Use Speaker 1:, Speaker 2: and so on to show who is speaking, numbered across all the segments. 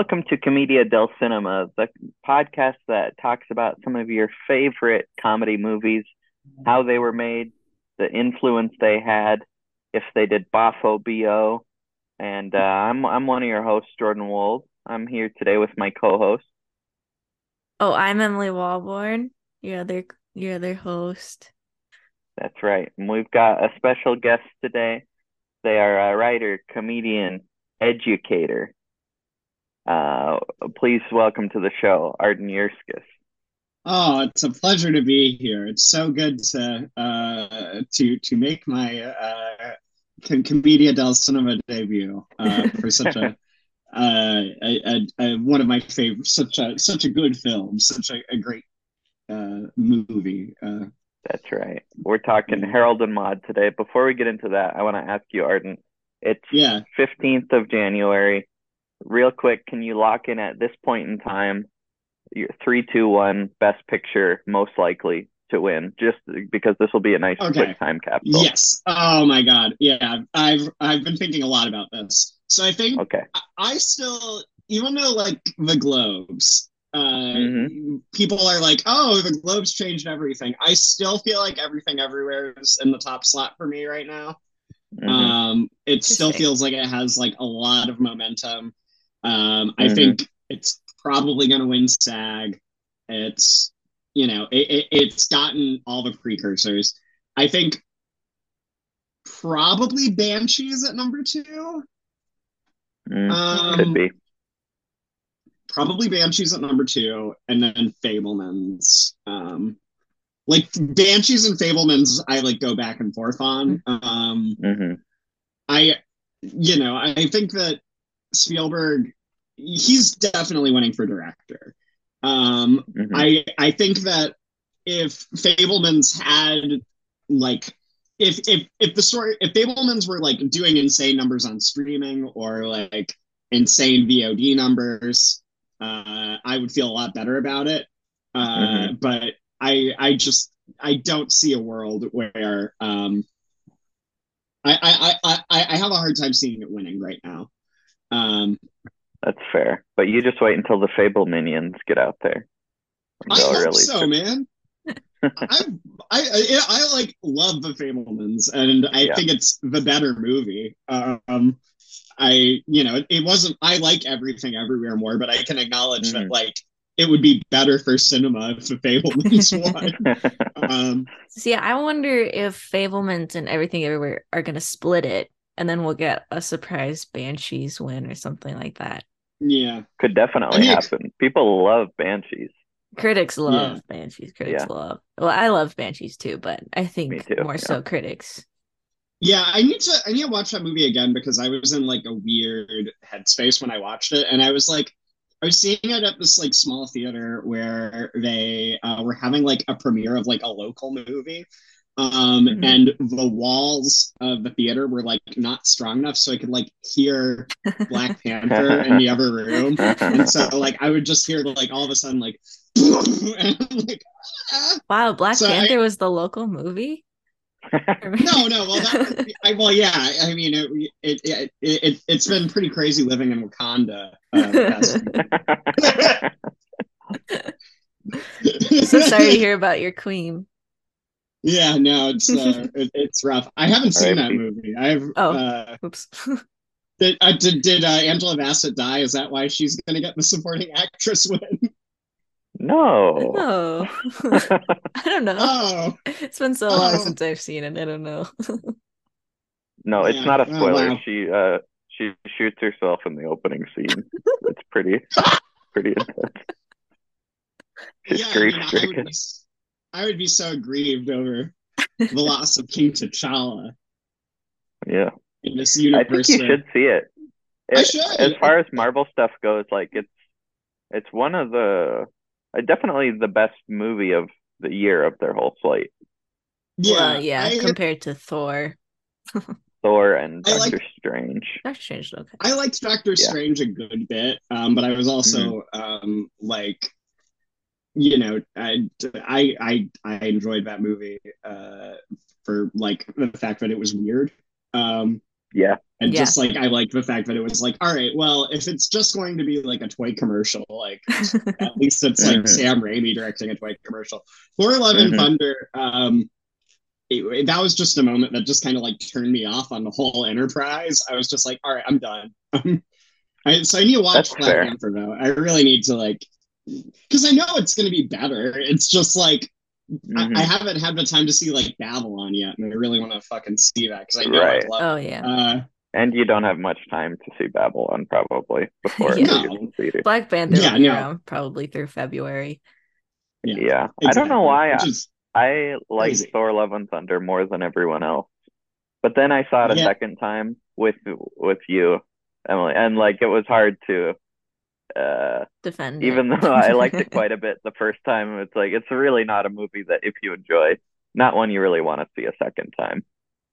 Speaker 1: Welcome to Commedia del Cinema, the podcast that talks about some of your favorite comedy movies, how they were made, the influence they had, if they did Boffo BO. And uh, I'm I'm one of your hosts, Jordan Wold. I'm here today with my co-host.
Speaker 2: Oh, I'm Emily Walborn, your other your other host.
Speaker 1: That's right. And we've got a special guest today. They are a writer, comedian, educator. Uh, please welcome to the show, Arden Jurskis.
Speaker 3: Oh, it's a pleasure to be here. It's so good to uh, to to make my uh, Commedia del Cinema debut uh, for such a, uh, a, a, one of my favorite, such a such a good film, such a, a great uh, movie. Uh,
Speaker 1: That's right. We're talking Harold and Maude today. Before we get into that, I want to ask you, Arden. It's
Speaker 3: yeah.
Speaker 1: 15th of January. Real quick, can you lock in at this point in time your three, two, one, best picture most likely to win? Just because this will be a nice
Speaker 3: Okay.
Speaker 1: quick time capsule.
Speaker 3: Yes. Oh my God. Yeah. I've I've been thinking a lot about this. So I think
Speaker 1: Okay.
Speaker 3: I- I still, even though like the Globes, uh,
Speaker 1: Mhm.
Speaker 3: people are like, oh, the Globes changed everything. I still feel like everything everywhere is in the top slot for me right now.
Speaker 1: Mhm.
Speaker 3: Um, it still feels like it has like a lot of momentum. Um, I
Speaker 1: Mhm.
Speaker 3: think it's probably going to win SAG. It's you know it, it, it's gotten all the precursors. I think probably Banshees at number two.
Speaker 1: Mm,
Speaker 3: Um,
Speaker 1: Could be.
Speaker 3: probably Banshees at number two, and then Fabelmans. Um, like Banshees and Fabelmans, I like go back and forth on. Um,
Speaker 1: hmm
Speaker 3: I, you know, I think that Spielberg, he's definitely winning for director. Um,
Speaker 1: hmm
Speaker 3: I I think that if Fabelmans had like if if if the story if Fabelmans were like doing insane numbers on streaming or like insane VOD numbers, uh, I would feel a lot better about it. Uh, But I I just I don't see a world where um I I I I, I have a hard time seeing it winning right now. Um,
Speaker 1: That's fair. But you just wait until the Fable minions get out there.
Speaker 3: I
Speaker 1: They'll
Speaker 3: hope
Speaker 1: really
Speaker 3: so, man. I, I I I like love the Fabelmans, and I
Speaker 1: Yeah.
Speaker 3: think it's the better movie. Um, I you know it, it wasn't. I like everything everywhere more, but I can acknowledge
Speaker 1: Mhm.
Speaker 3: that like it would be better for cinema if the Fabelmans won. Um,
Speaker 2: See, I wonder if Fabelmans and Everything Everywhere are gonna split it, and then we'll get a surprise Banshees win or something like that.
Speaker 3: Yeah,
Speaker 1: Could definitely
Speaker 3: I mean,
Speaker 1: happen. People love Banshees.
Speaker 2: Critics love
Speaker 3: Yeah.
Speaker 2: Banshees. Critics
Speaker 1: Yeah.
Speaker 2: love. Well, I love Banshees too, but I think
Speaker 1: too,
Speaker 2: more
Speaker 1: yeah.
Speaker 2: so critics.
Speaker 3: yeah. I need to I need to watch that movie again because I was in like a weird headspace when I watched it, and I was like. I was seeing it at this like small theater where they uh, were having like a premiere of like a local movie, um,
Speaker 2: Mhm.
Speaker 3: and the walls of the theater were like not strong enough so I could like hear Black Panther in the other room, and so like I would just hear like all of a sudden like, like, ah.
Speaker 2: Wow, Black
Speaker 3: So I-
Speaker 2: Panther was the local movie.
Speaker 3: no, no, well that, I, well yeah, I mean it, it, it, it it's been pretty crazy living in Wakanda. Uh,
Speaker 2: so sorry to hear about your queen.
Speaker 3: Yeah, no, it's uh, it, it's rough. I haven't seen that movie. I've
Speaker 2: Oh.
Speaker 3: uh,
Speaker 2: Oops.
Speaker 3: did uh, did, did uh, Angela Bassett die? Is that why she's going to get the supporting actress win?
Speaker 1: no.
Speaker 2: oh, I don't know.
Speaker 3: Oh,
Speaker 2: It's been so long
Speaker 3: Oh.
Speaker 2: since I've seen it. I don't know.
Speaker 1: No, it's
Speaker 3: Yeah.
Speaker 1: not a
Speaker 3: Oh,
Speaker 1: spoiler.
Speaker 3: wow.
Speaker 1: She uh she shoots herself in the opening scene. It's pretty pretty intense. She's
Speaker 3: yeah.
Speaker 1: Grief
Speaker 3: mean, I, would
Speaker 1: stricken.
Speaker 3: be, s- I would be so grieved over the loss of King T'Challa
Speaker 1: Yeah.
Speaker 3: in this
Speaker 1: I
Speaker 3: universe.
Speaker 1: think you
Speaker 3: where-
Speaker 1: should see it.
Speaker 3: I should.
Speaker 1: As far as Marvel stuff goes, like it's it's one of the uh, definitely the best movie of the year of their whole slate.
Speaker 3: yeah,
Speaker 2: well, yeah,
Speaker 3: I,
Speaker 2: compared to Thor.
Speaker 1: Thor and
Speaker 3: I like-
Speaker 1: Doctor Strange.
Speaker 2: Doctor Strange, okay.
Speaker 3: I liked Doctor
Speaker 1: Yeah.
Speaker 3: Strange a good bit, um, but I was also um, like, you know, I, I I I enjoyed that movie uh, for like the fact that it was weird. Um,
Speaker 1: Yeah.
Speaker 3: And
Speaker 2: Yeah.
Speaker 3: just like I like the fact that it was like, all right, well, if it's just going to be like a toy commercial, like at least it's like
Speaker 1: Mhm.
Speaker 3: Sam Raimi directing a toy commercial. For Love and
Speaker 1: Mhm.
Speaker 3: Thunder, um, it- it- that was just a moment that just kind of like turned me off on the whole enterprise. I was just like, all right, I'm done. I, so I need to watch
Speaker 1: That's
Speaker 3: Black
Speaker 1: fair.
Speaker 3: Panther though. I really need to like, because I know it's going to be better. It's just like
Speaker 1: Mhm.
Speaker 3: I, I haven't had the time to see like Babylon yet, and I really want to fucking see that because I know
Speaker 1: Right.
Speaker 3: I love.
Speaker 2: oh yeah.
Speaker 3: Uh,
Speaker 1: and you don't have much time to see Babylon probably before
Speaker 2: Yeah.
Speaker 1: it leaves in theaters.
Speaker 2: Black Panther
Speaker 3: Yeah,
Speaker 2: will
Speaker 3: no.
Speaker 2: around probably through February.
Speaker 3: Yeah,
Speaker 1: Yeah, I don't know why I, I like
Speaker 3: Crazy.
Speaker 1: Thor: Love and Thunder more than everyone else, but then I saw it a
Speaker 3: Yeah.
Speaker 1: second time with with you, Emily, and like it was hard to. Uh,
Speaker 2: Defend. it.
Speaker 1: even though I liked it quite a bit the first time, it's like it's really not a movie that if you enjoy, not one you really want to see a second time.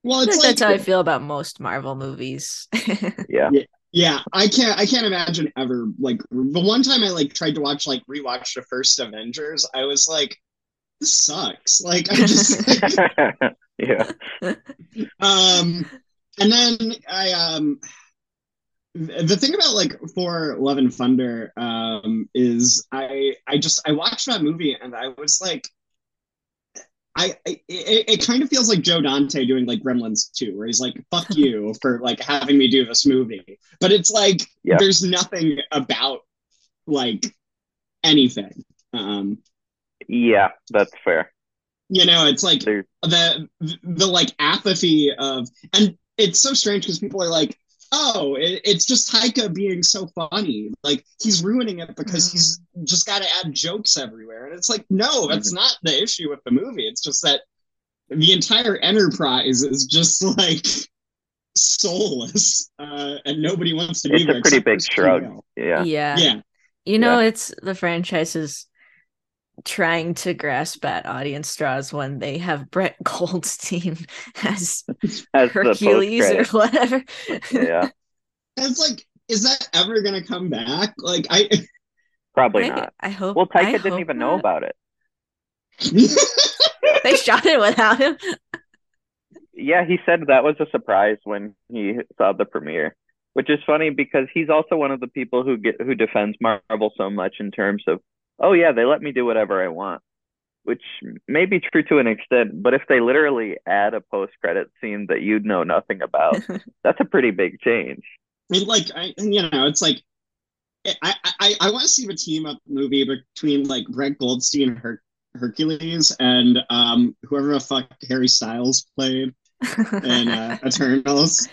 Speaker 3: well, it's like
Speaker 2: that's how I feel about most Marvel movies.
Speaker 1: Yeah,
Speaker 3: Yeah, I can't. I can't imagine ever like the one time I like tried to watch like rewatch the first Avengers. I was like, this sucks. Like I just
Speaker 1: yeah,
Speaker 3: um, and then I um, the thing about like for Love and Thunder um is I I just I watched that movie and I was like. I, I it, it kind of feels like Joe Dante doing like Gremlins 2, where he's like, fuck you for like having me do this movie. But it's like
Speaker 1: Yeah.
Speaker 3: there's nothing about like anything. Um,
Speaker 1: yeah, that's fair.
Speaker 3: you know, it's like the the like apathy of and it's so strange because people are like oh it, it's just taika being so funny. Like he's ruining it because he's just got to add jokes everywhere. And it's like no that's not the issue with the movie. It's just that the entire enterprise is just like soulless uh and nobody wants to be
Speaker 1: it's
Speaker 3: there
Speaker 1: a pretty big shrug.
Speaker 3: Carell.
Speaker 1: Yeah,
Speaker 2: yeah.
Speaker 3: yeah.
Speaker 2: You know, it's the franchise's trying to grasp at audience straws when they have Brett Goldstein as
Speaker 1: as
Speaker 2: Hercules or whatever.
Speaker 1: Yeah,
Speaker 3: it's like is that ever gonna come back like i
Speaker 1: probably
Speaker 2: I,
Speaker 1: not.
Speaker 2: I hope.
Speaker 1: Well,
Speaker 2: I
Speaker 1: Taika didn't
Speaker 2: hope
Speaker 1: even know about it.
Speaker 2: They shot it without him.
Speaker 1: Yeah, he said that was a surprise when he saw the premiere, which is funny because he's also one of the people who get who defends Marvel so much in terms of, oh yeah, they let me do whatever I want, which may be true to an extent, but if they literally add a post credit scene that you'd know nothing about, that's a pretty big change.
Speaker 3: I mean, like I, you know, it's like I, I, I want to see the team up movie between like Brett Goldstein and Her- Hercules and um whoever the fuck Harry Styles played in uh, Eternals.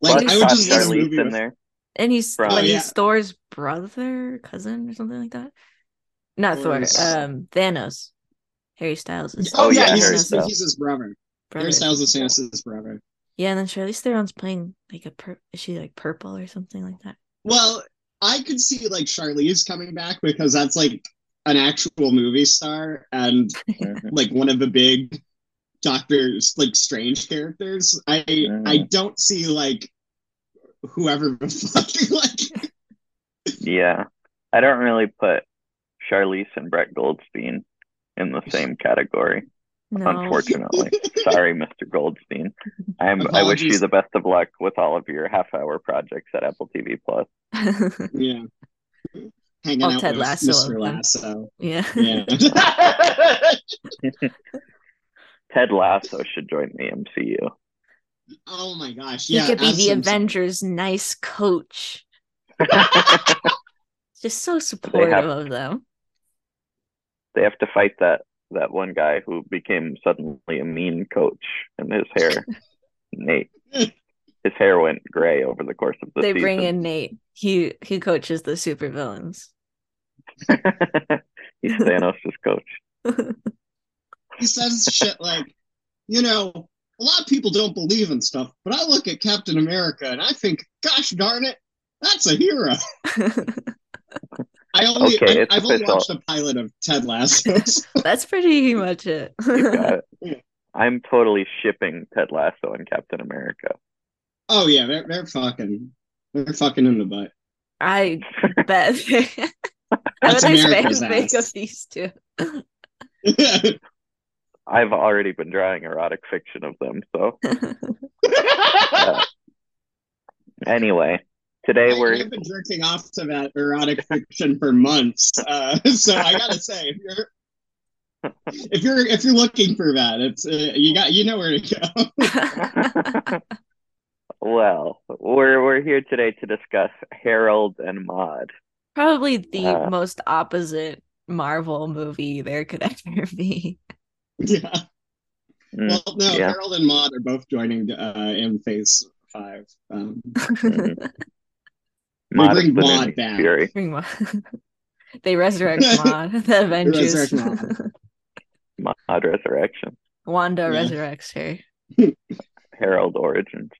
Speaker 3: Like
Speaker 1: Plus,
Speaker 3: I would just love a movie
Speaker 1: in
Speaker 3: with,
Speaker 1: there.
Speaker 2: and he's
Speaker 1: From-
Speaker 2: Oh,
Speaker 3: yeah.
Speaker 2: he's Thor's brother, cousin, or something like that. Not Thor. Um, Thanos. Harry Styles is
Speaker 3: Oh,
Speaker 1: Oh,
Speaker 3: yeah,
Speaker 1: yeah,
Speaker 3: he's,
Speaker 1: Harry
Speaker 3: his,
Speaker 1: Styles.
Speaker 3: he's his brother.
Speaker 2: brother.
Speaker 3: Harry Styles is Thanos' brother.
Speaker 2: Yeah, and then Charlize Theron's playing like a pur- is she like purple or something like that?
Speaker 3: Well, I could see like Charlize coming back because that's like an actual movie star and like one of the big doctors like Strange characters. I
Speaker 1: Mhm.
Speaker 3: I don't see like whoever the fuck like
Speaker 1: Yeah, I don't really put Charlize and Brett Goldstein in the same category.
Speaker 2: No.
Speaker 1: Unfortunately, sorry, Mr. Goldstein. I'm. I wish you the best of luck with all of your half-hour projects at Apple TV Plus.
Speaker 3: yeah. Hanging
Speaker 2: Oh,
Speaker 3: out
Speaker 2: Ted
Speaker 3: with
Speaker 2: Lasso
Speaker 3: Mr. Lasso.
Speaker 2: yeah.
Speaker 3: Yeah.
Speaker 1: Ted Lasso should join the MCU.
Speaker 3: oh my gosh.
Speaker 2: He
Speaker 3: Yeah.
Speaker 2: could be
Speaker 3: as
Speaker 2: the
Speaker 3: some-
Speaker 2: Avengers' nice coach. Just so
Speaker 1: have-
Speaker 2: supportive of them.
Speaker 1: They have to fight that that one guy who became suddenly a mean coach, and his hair, Nate, his hair went gray over the course of the
Speaker 2: They
Speaker 1: season.
Speaker 2: bring in Nate. He he coaches the supervillains.
Speaker 1: He's Thanos' coach.
Speaker 3: He says shit like, you know, a lot of people don't believe in stuff, but I look at Captain America and I think, gosh darn it, that's a hero. I only
Speaker 1: Okay,
Speaker 3: I, I've only watched the pilot of Ted Lasso. so-
Speaker 2: That's pretty much it.
Speaker 1: You got it. I'm totally shipping Ted Lasso and Captain America.
Speaker 3: oh yeah, they're they're fucking they're fucking in the butt.
Speaker 2: I bet. I
Speaker 3: That's
Speaker 2: bet there's
Speaker 3: America's
Speaker 2: fanfic of these two.
Speaker 1: I've already been drawing erotic fiction of them, so uh, Anyway, today
Speaker 3: I,
Speaker 1: we're
Speaker 3: I've been jerking off to that erotic fiction for months, uh, so I gotta say, if you're if you're if you're looking for that, it's uh, you got you know where to go.
Speaker 1: well, we're we're here today to discuss Harold and Maude.
Speaker 2: Probably the
Speaker 1: Uh,
Speaker 2: most opposite Marvel movie there could ever be.
Speaker 3: yeah.
Speaker 1: Mm,
Speaker 3: Well, no,
Speaker 1: yeah.
Speaker 3: Harold and Maude are both joining uh, in Phase Five. Um, We bring
Speaker 1: is the new
Speaker 3: Maude
Speaker 1: Nick
Speaker 3: back.
Speaker 1: Fury.
Speaker 2: Bring Maude. they resurrect Maude. The Avengers.
Speaker 3: resurrect
Speaker 1: Maude Resurrection.
Speaker 2: Wanda
Speaker 3: Yeah.
Speaker 2: resurrects her.
Speaker 1: Harold Origins.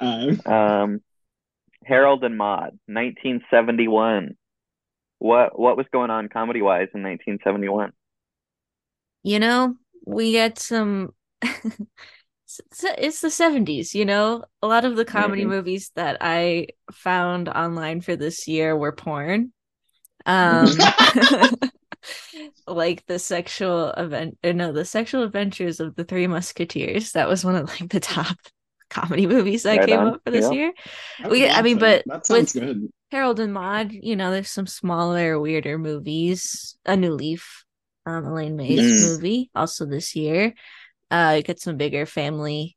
Speaker 3: uh,
Speaker 1: Um, Harold and Maude, 1971. What what was going on comedy wise in 1971?
Speaker 2: You know, we get some. it's the 70s, you know? A lot of the comedy
Speaker 1: Mhm.
Speaker 2: movies that I found online for this year were porn. Um like the sexual event uh, no, the sexual adventures of the three musketeers. That was one of like the top comedy movies that
Speaker 1: Right
Speaker 2: came
Speaker 1: on,
Speaker 2: up for this
Speaker 1: yeah.
Speaker 2: year. We- I mean, but with-
Speaker 3: good.
Speaker 2: Harold and Maude, you know, there's some smaller, weirder movies. A New Leaf, um, Elaine May's
Speaker 1: Yes.
Speaker 2: movie, also this year. Uh, you get some bigger family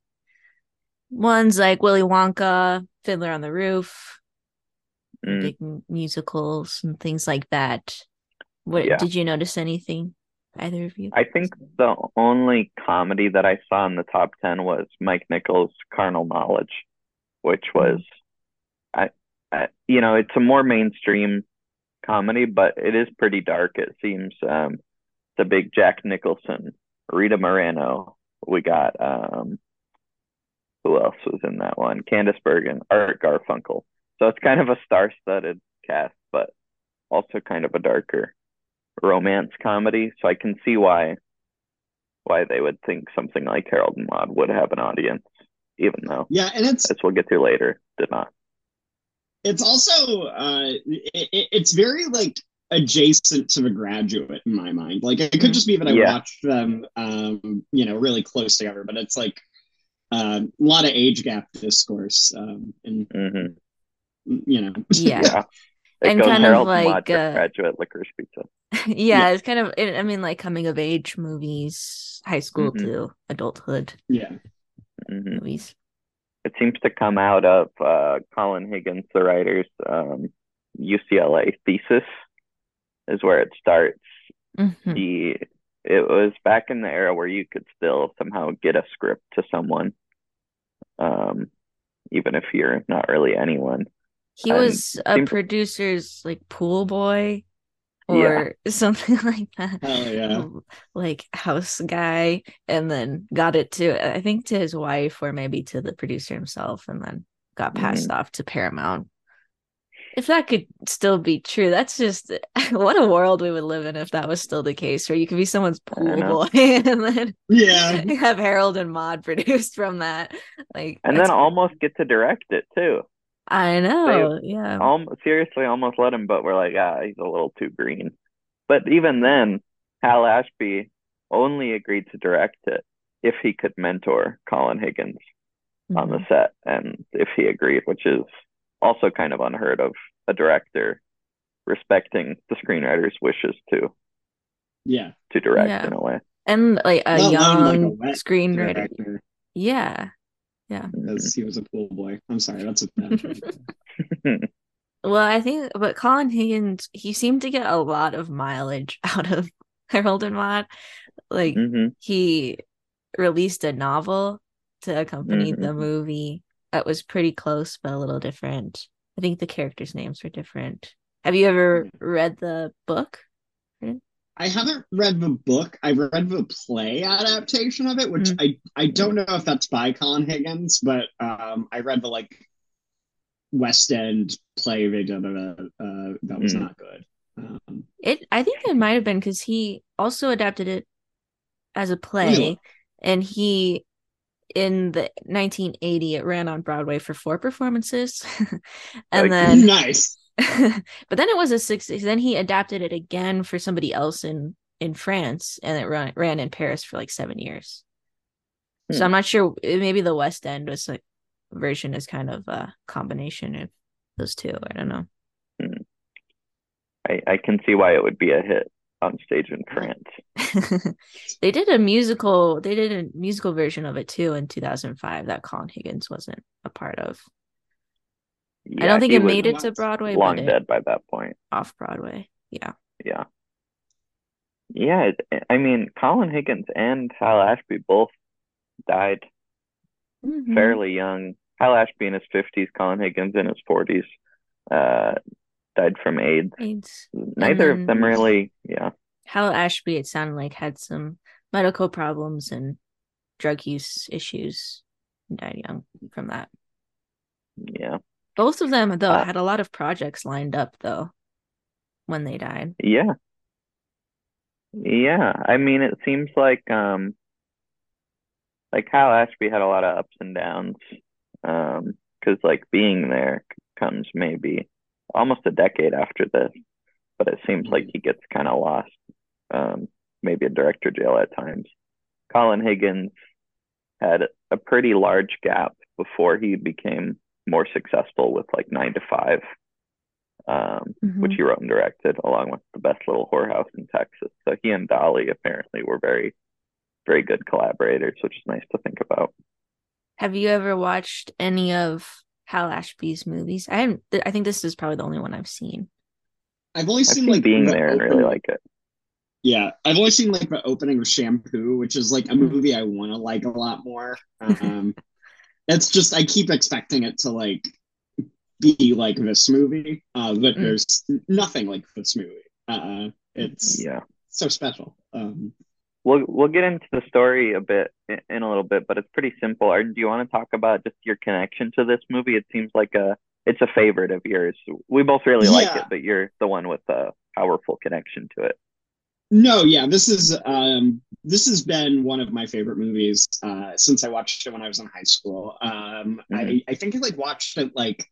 Speaker 2: ones like Willy Wonka, Fiddler on the Roof,
Speaker 1: Mm,
Speaker 2: big musicals and things like that. What
Speaker 1: Yeah.
Speaker 2: did you notice anything, either of you?
Speaker 1: I think the only comedy that I saw in the top 10 was Mike Nichols' Carnal Knowledge, which was, I, I, you know, it's a more mainstream comedy, but it is pretty dark, it seems. Um, the big Jack Nicholson, Rita Moreno. We got, um, who else was in that one? Candice Bergen, Art Garfunkel. So it's kind of a star-studded cast, but also kind of a darker romance comedy. So I can see why why they would think something like Harold and Maude would have an audience, even though,
Speaker 3: Yeah, and it's
Speaker 1: as we'll get to later, did not.
Speaker 3: it's also uh, it, it- it's very like adjacent to the graduate in my mind. Like it could just be that I
Speaker 1: Yeah.
Speaker 3: watched them, um, you know, really close together, but it's like uh, a lot of age gap discourse, um, and
Speaker 1: hmm
Speaker 3: you know,
Speaker 2: Yeah.
Speaker 1: Yeah. It
Speaker 2: And kind of
Speaker 1: Harold and
Speaker 2: like,
Speaker 1: Maude
Speaker 2: uh,
Speaker 1: graduate licorice pizza.
Speaker 2: yeah, it's kind of, I mean, like coming of age movies, high school
Speaker 1: Mhm.
Speaker 2: to adulthood
Speaker 3: yeah,
Speaker 1: hmm
Speaker 2: movies.
Speaker 1: It seems to come out of uh, Colin Higgins, the writer's um, UCLA thesis, is where it starts.
Speaker 2: Mhm.
Speaker 1: He it was back in the era where you could still somehow get a script to someone, um, even if you're not really anyone.
Speaker 2: He
Speaker 1: And
Speaker 2: was a
Speaker 1: seems-
Speaker 2: producer's like pool boy
Speaker 1: Yeah.
Speaker 2: or something like that.
Speaker 3: hell yeah,
Speaker 2: Like house guy, and then got it to I think to his wife or maybe to the producer himself, and then got passed
Speaker 1: Mm-hmm.
Speaker 2: off to Paramount. If that could still be true, that's just what a world we would live in if that was still the case, where you could be someone's pool boy and then
Speaker 3: yeah.
Speaker 2: have Harold and Maude produced from that. Like,
Speaker 1: and then almost get to direct it too.
Speaker 2: I know, yeah.
Speaker 1: Almost seriously, almost let him, but we're like, ah, he's a little too green. But even then, Hal Ashby only agreed to direct it if he could mentor Colin Higgins on the
Speaker 2: Mhm.
Speaker 1: set, and if he agreed, which is also kind of unheard of, a director respecting the screenwriter's wishes to
Speaker 3: Yeah,
Speaker 1: to direct
Speaker 2: Yeah.
Speaker 1: in a way.
Speaker 2: and like a
Speaker 3: Let
Speaker 2: young
Speaker 3: like, a
Speaker 2: screenwriter.
Speaker 3: director,
Speaker 2: Yeah.
Speaker 3: because he was a cool boy. I'm sorry, that's a bad joke.
Speaker 2: Well, I think, but Colin Higgins, he seemed to get a lot of mileage out of Harold and Maude. Like
Speaker 1: hmm
Speaker 2: he released a novel to accompany
Speaker 1: Mhm.
Speaker 2: the movie that was pretty close but a little different. I think the characters' names were different. Have you ever read the book?
Speaker 3: I haven't read the book. I've read the play adaptation of it, which
Speaker 2: Mm.
Speaker 3: I I don't know if that's by Colin Higgins, but um, I read the like West End play they did of it. Uh, that was
Speaker 1: Mm.
Speaker 3: not good. Um,
Speaker 2: It I think it might have been because he also adapted it as a play,
Speaker 3: Really?
Speaker 2: and he in the 1980 it ran on Broadway for four performances, and
Speaker 1: Like-
Speaker 2: then
Speaker 3: nice.
Speaker 2: but then it was a 60s. Then he adapted it again for somebody else in in France, and it ran ran in Paris for like seven years. So
Speaker 1: Hmm.
Speaker 2: I'm not sure. Maybe the West End was like version is kind of a combination of those two. I don't know.
Speaker 1: I, I can see why it would be a hit on stage in France.
Speaker 2: they did a musical. They did a musical version of it too in 2005 that Colin Higgins wasn't a part of.
Speaker 1: Yeah,
Speaker 2: I don't think it made it to Broadway,
Speaker 1: long dead by that point.
Speaker 2: off Broadway. Yeah.
Speaker 1: Yeah. Yeah, it, I mean, Colin Higgins and Hal Ashby both died
Speaker 2: Mhm.
Speaker 1: fairly young. Hal Ashby in his 50s, Colin Higgins in his 40s, uh, died from AIDS.
Speaker 2: AIDS.
Speaker 1: Neither of them really, yeah.
Speaker 2: Hal Ashby, it sounded like had some medical problems and drug use issues. and Died young from that.
Speaker 1: Yeah.
Speaker 2: Both of them, though,
Speaker 1: Uh,
Speaker 2: had a lot of projects lined up, though, when they died.
Speaker 1: Yeah. Yeah. I mean, it seems like um like Hal Ashby had a lot of ups and downs. Um, cause like being there comes maybe almost a decade after this, but it seems like he gets kind of lost. Um, maybe a director jail at times. Colin Higgins had a pretty large gap before he became more successful with like nine to five. Um, which
Speaker 2: Mhm.
Speaker 1: he wrote and directed along with the best little whorehouse in Texas. So he and Dolly apparently were very, very good collaborators, which is nice to think about.
Speaker 2: Have you ever watched any of Hal Ashby's movies? I haven't. I think this is probably the only one I've seen.
Speaker 3: I've only
Speaker 1: I've
Speaker 3: seen
Speaker 1: seen
Speaker 3: like
Speaker 1: being
Speaker 3: the
Speaker 1: there and really like it.
Speaker 3: Yeah, I've only seen like the opening of Shampoo, which is like a
Speaker 2: Mhm.
Speaker 3: movie I want to like a lot more. Um, it's just I keep expecting it to like be like this movie, uh, but
Speaker 2: Mm.
Speaker 3: there's nothing like this movie. Uh, it's
Speaker 1: Yeah.
Speaker 3: so special. Um,
Speaker 1: We'll we'll get into the story a bit in, a little bit, but it's pretty simple. Or do you want to talk about just your connection to this movie? It seems like a it's a favorite of yours. We both really like it, but you're the one with a powerful connection to it.
Speaker 3: No, yeah, this is um this has been one of my favorite movies uh since I watched it when I was in high school. Um I,
Speaker 1: Mhm.
Speaker 3: I think I like watched it like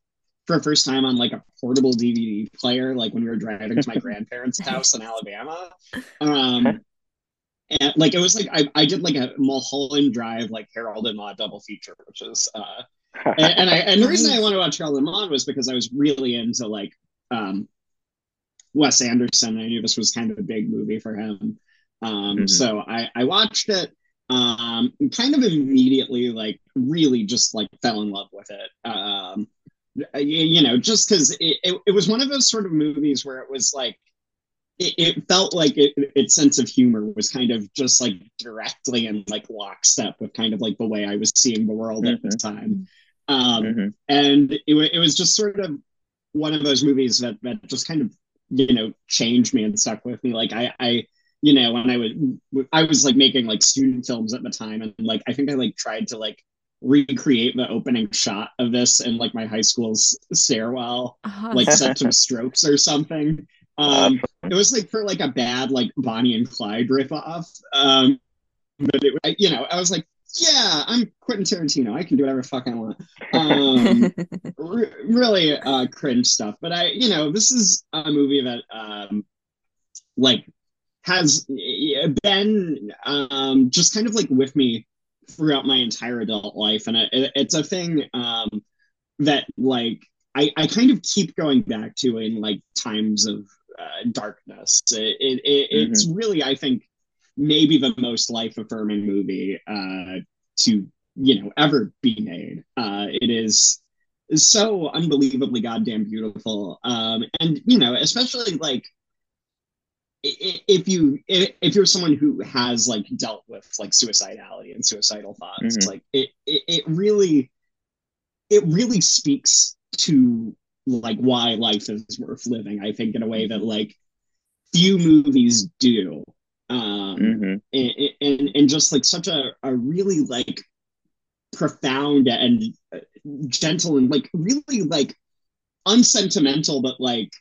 Speaker 3: for the first time on like a portable DVD player, like when we were driving to my grandparents' house in Alabama. Um and like it was like I, I did like a Mulholland Drive like Harold and Maude double feature, which is uh and, and I and the reason I wanted to watch Harold and Maude was because I was really into like um Wes Anderson. I knew this was kind of a big movie for him. Um
Speaker 1: Mhm.
Speaker 3: so I I watched it um kind of immediately like really just like fell in love with it. Um you, you know, just because it, it, it was one of those sort of movies where it was like it, it felt like it, its sense of humor was kind of just like directly and like lockstep with kind of like the way I was seeing the world at the time. Um,
Speaker 1: Mhm.
Speaker 3: and it, it was just sort of one of those movies that, that just kind of you know changed me and stuck with me like i i you know when i was i was like making like student films at the time and like i think i like tried to like recreate the opening shot of this in like my high school's stairwell
Speaker 2: Oh,
Speaker 3: like set some strokes or something um it was like for like a bad like bonnie and clyde ripoff um but it I- you know i was like yeah i'm quentin tarantino. I can do whatever fuck i want. Um re- really uh cringe stuff. But i you know this is a movie that um like has been um just kind of like with me throughout my entire adult life. And it, it's a thing um that like I, I kind of keep going back to in like times of uh, darkness. It, it, it it's really i think maybe the most life affirming movie uh to you know ever be made. Uh it is so unbelievably goddamn beautiful. Um and you know especially like if you if you're someone who has like dealt with like suicidality and suicidal thoughts
Speaker 1: Mhm.
Speaker 3: like it, it it really it really speaks to like why life is worth living i think in a way that like few movies do um
Speaker 1: Mhm.
Speaker 3: and, and and just like such a, a really like profound and uh, gentle and like really like unsentimental but like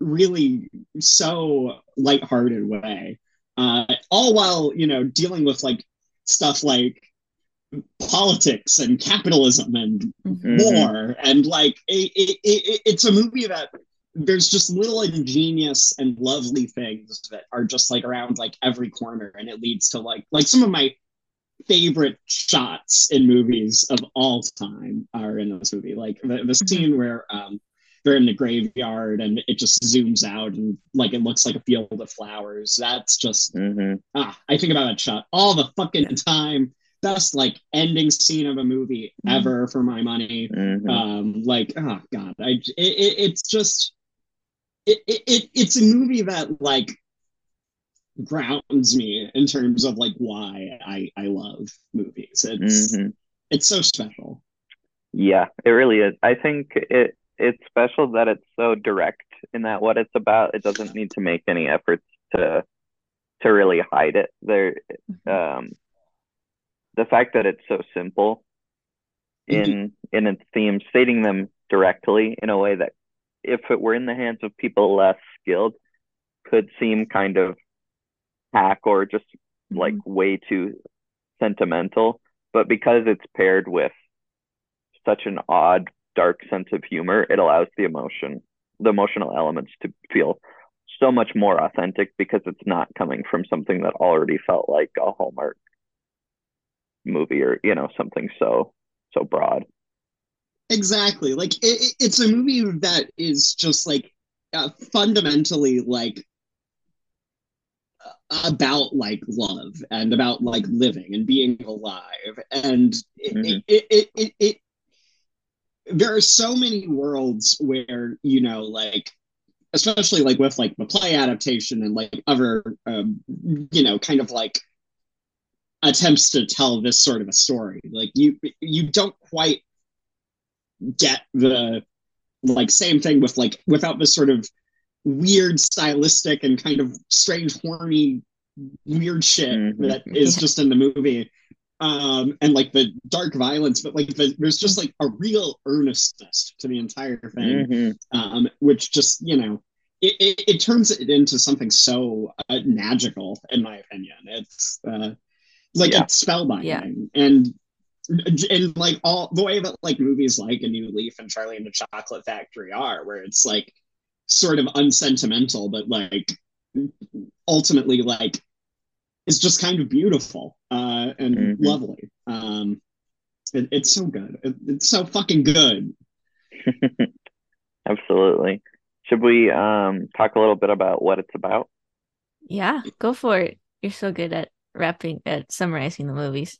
Speaker 3: really so lighthearted way uh all while you know dealing with like stuff like politics and capitalism and
Speaker 2: Mhm.
Speaker 1: Mhm.
Speaker 3: war and like it, it, it, it's a movie that there's just little ingenious and lovely things that are just like around like every corner and it leads to like like some of my favorite shots in movies of all time are in this movie. Like the, the
Speaker 2: Mm-hmm.
Speaker 3: scene where um, they're in the graveyard and it just zooms out and like it looks like a field of flowers. That's just
Speaker 1: hmm
Speaker 3: ah, I think about that shot all the fucking time. Best like ending scene of a movie
Speaker 2: Mhm.
Speaker 3: ever for my money.
Speaker 1: hmm
Speaker 3: Um, like oh god, I it, it, it's just it, it, it it's a movie that like grounds me in terms of like why I I love movies. It's
Speaker 1: hmm
Speaker 3: it's so special.
Speaker 1: Yeah, it really is. I think it it's special that it's so direct in that what it's about. It doesn't need to make any efforts to to really hide it. There, um, the fact that it's so simple in in its themes, stating them directly in a way that, if it were in the hands of people less skilled, could seem kind of hack or just mm-hmm. like way too sentimental. But because it's paired with such an odd, dark sense of humor, it allows the emotion, the emotional elements to feel so much more authentic because it's not coming from something that already felt like a Hallmark movie or, you know, something so, so broad.
Speaker 3: Exactly. Like it, it- it's a movie that is just like uh, fundamentally like about like love and about like living and being alive and it,
Speaker 1: Mhm.
Speaker 3: it, it, it, it there are so many worlds where you know like especially like with like the play adaptation and like other um, you know kind of like attempts to tell this sort of a story like you you don't quite get the like same thing with like without this sort of weird stylistic and kind of strange horny weird shit
Speaker 1: Mhm.
Speaker 3: that is just in the movie um and like the dark violence but like the, there's just like a real earnestness to the entire thing
Speaker 1: Mhm.
Speaker 3: um which just you know it, it, it turns it into something so uh, magical in my opinion it's uh like
Speaker 1: Yeah.
Speaker 3: it's spellbinding and and like all the way that like movies like a new leaf and charlie and the chocolate factory are where it's like sort of unsentimental but like ultimately like it's just kind of beautiful uh and
Speaker 1: Mhm.
Speaker 3: lovely um it, it's so good it, it's so fucking good
Speaker 1: Absolutely. Should we um talk a little bit about what it's about?
Speaker 2: Yeah, go for it. You're so good at wrapping at summarizing the movies.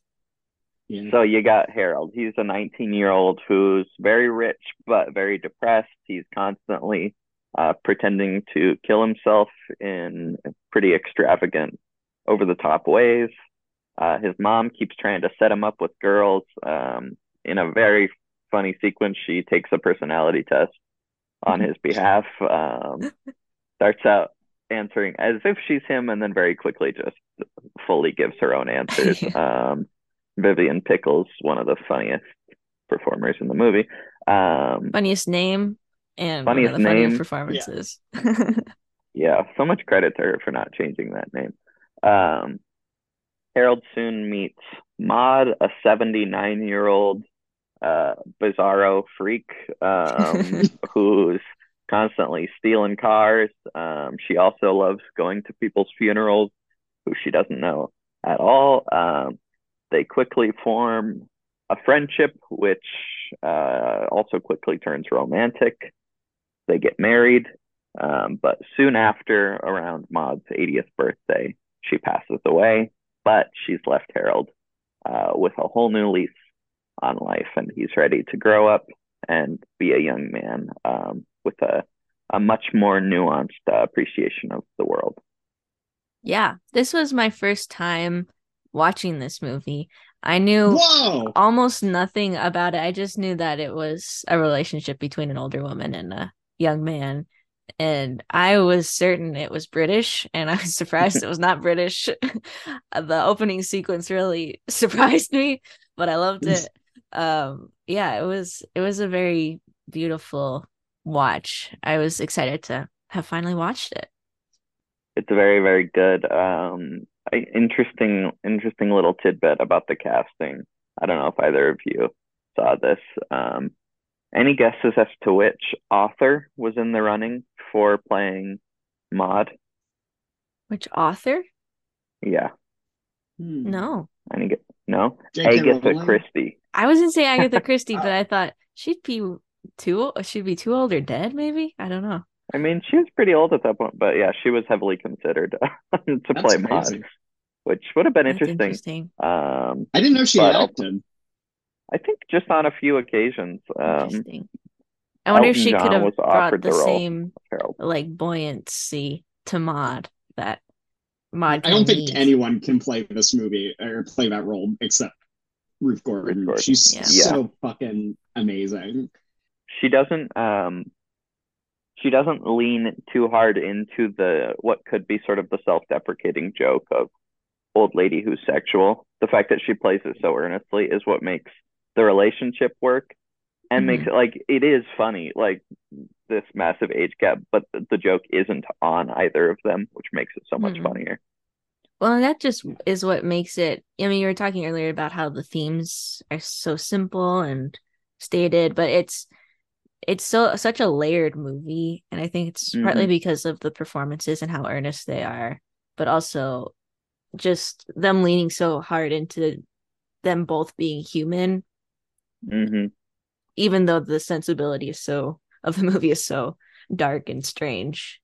Speaker 1: So you got Harold. He's a 19 year old who's very rich but very depressed. He's constantly uh, pretending to kill himself in pretty extravagant, over the top ways. Uh, his mom keeps trying to set him up with girls. Um, in a very funny sequence, she takes a personality test on his behalf. Um, starts out answering as if she's him, and then very quickly just fully gives her own answers. Um, Vivian Pickles, one of the funniest performers in the movie. Um,
Speaker 2: Funniest name and
Speaker 1: Funniest
Speaker 2: of the funniest
Speaker 1: name.
Speaker 2: performances.
Speaker 1: yeah, so much credit to her for not changing that name. Um, Harold soon meets Maude, a 79 year old uh, bizarro freak um, who's constantly stealing cars. Um, she also loves going to people's funerals who she doesn't know at all. Um, they quickly form a friendship, which uh, also quickly turns romantic. They get married, um, but soon after, around Maude's 80th birthday, she passes away. But she's left Harold uh, with a whole new lease on life, and he's ready to grow up and be a young man um, with a a much more nuanced uh, appreciation of the world.
Speaker 2: yeah, this was my first time watching this movie. I knew
Speaker 3: whoa
Speaker 2: almost nothing about it. I just knew that it was a relationship between an older woman and a young man. And I was certain it was British, and I was surprised it was not British. the opening sequence really surprised me, but I loved it. Um, yeah, it was it was a very beautiful watch. I was excited to have finally watched it.
Speaker 1: It's a very, very good. Um, interesting, interesting little tidbit about the casting. I don't know if either of you saw this. Um, any guesses as to which author was in the running for playing Maude?
Speaker 2: Which author?
Speaker 1: Yeah.
Speaker 3: Hmm.
Speaker 2: No.
Speaker 1: Any gu- No,
Speaker 3: J.K.
Speaker 1: Agatha Christie.
Speaker 2: I was gonna say Agatha Christie, but I thought she'd be too she'd be too old or dead. Maybe I don't know.
Speaker 1: I mean, she was pretty old at that point, but yeah, she was heavily considered to
Speaker 3: That's
Speaker 1: play
Speaker 3: crazy.
Speaker 1: Maude, which would have been
Speaker 2: That's
Speaker 1: interesting.
Speaker 2: interesting.
Speaker 1: Um,
Speaker 3: I didn't know she
Speaker 1: But-
Speaker 3: acted.
Speaker 1: I think just on a few occasions. Um,
Speaker 2: Interesting. I wonder if
Speaker 1: Elton
Speaker 2: she could have brought the,
Speaker 1: the
Speaker 2: same like buoyancy to Maude that Maude.
Speaker 3: I don't think
Speaker 2: needs.
Speaker 3: anyone can play this movie or play that role except Ruth Gordon.
Speaker 1: Ruth Gordon,
Speaker 3: She's
Speaker 2: yeah.
Speaker 3: so fucking amazing.
Speaker 1: She doesn't um she doesn't lean too hard into the what could be sort of the self-deprecating joke of old lady who's sexual the fact that she plays it so earnestly is what makes the relationship work and makes it like it is funny like this massive age gap but the, the joke isn't on either of them which makes it so much
Speaker 2: Mhm.
Speaker 1: funnier
Speaker 2: Well, and that just is what makes it. I mean, you were talking earlier about how the themes are so simple and stated, but it's it's so such a layered movie, and I think it's partly
Speaker 1: Mhm.
Speaker 2: because of the performances and how earnest they are, but also just them leaning so hard into them both being human,
Speaker 1: hmm
Speaker 2: even though the sensibility is so of the movie is so dark and strange.